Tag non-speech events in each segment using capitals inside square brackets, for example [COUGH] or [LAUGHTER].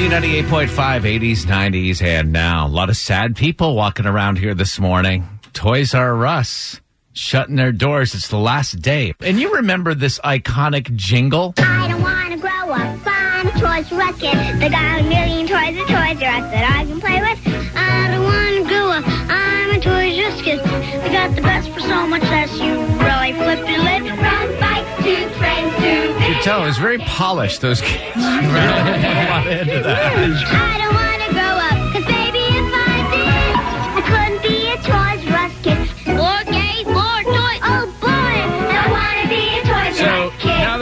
B98.5, 80s, 90s, and now. A lot of sad people walking around here this morning. Toys R Us shutting their doors. It's the last day. And you remember this iconic jingle? I don't want to grow up. I'm a Toys R Us kid. They got a million toys at Toys R Us that I can play with. I don't want to grow up. I'm a Toys R Us kid. They got the best for so much less. You tell it was very polished. Those kids really put a lot into that.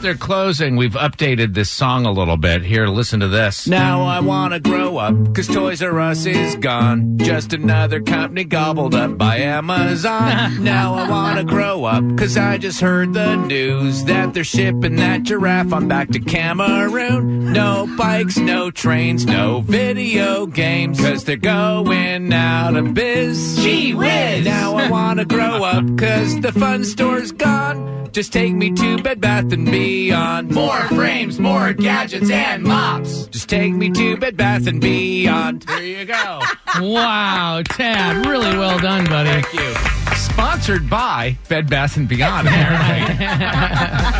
Kid. now that they're closing, we've updated this song a little bit. Here, listen to this. Now I want to grow up because Toys R Us is gone. Just another company gobbled up by Amazon. [LAUGHS] now I want to grow up because I just heard the news that they're shipping that giraffe on back to Cameroon. No bikes, no trains, no video games because they're going out of biz. Gee whiz! Now I want to grow up because the fun store's gone. Just take me to Bed Bath and Beyond. More frames, more gadgets, and mops. Just take me to Bed Bath and Beyond. There you go. [LAUGHS] Wow, Tad, really well done, buddy. Thank you. Sponsored by Bed Bath and Beyond. [LAUGHS]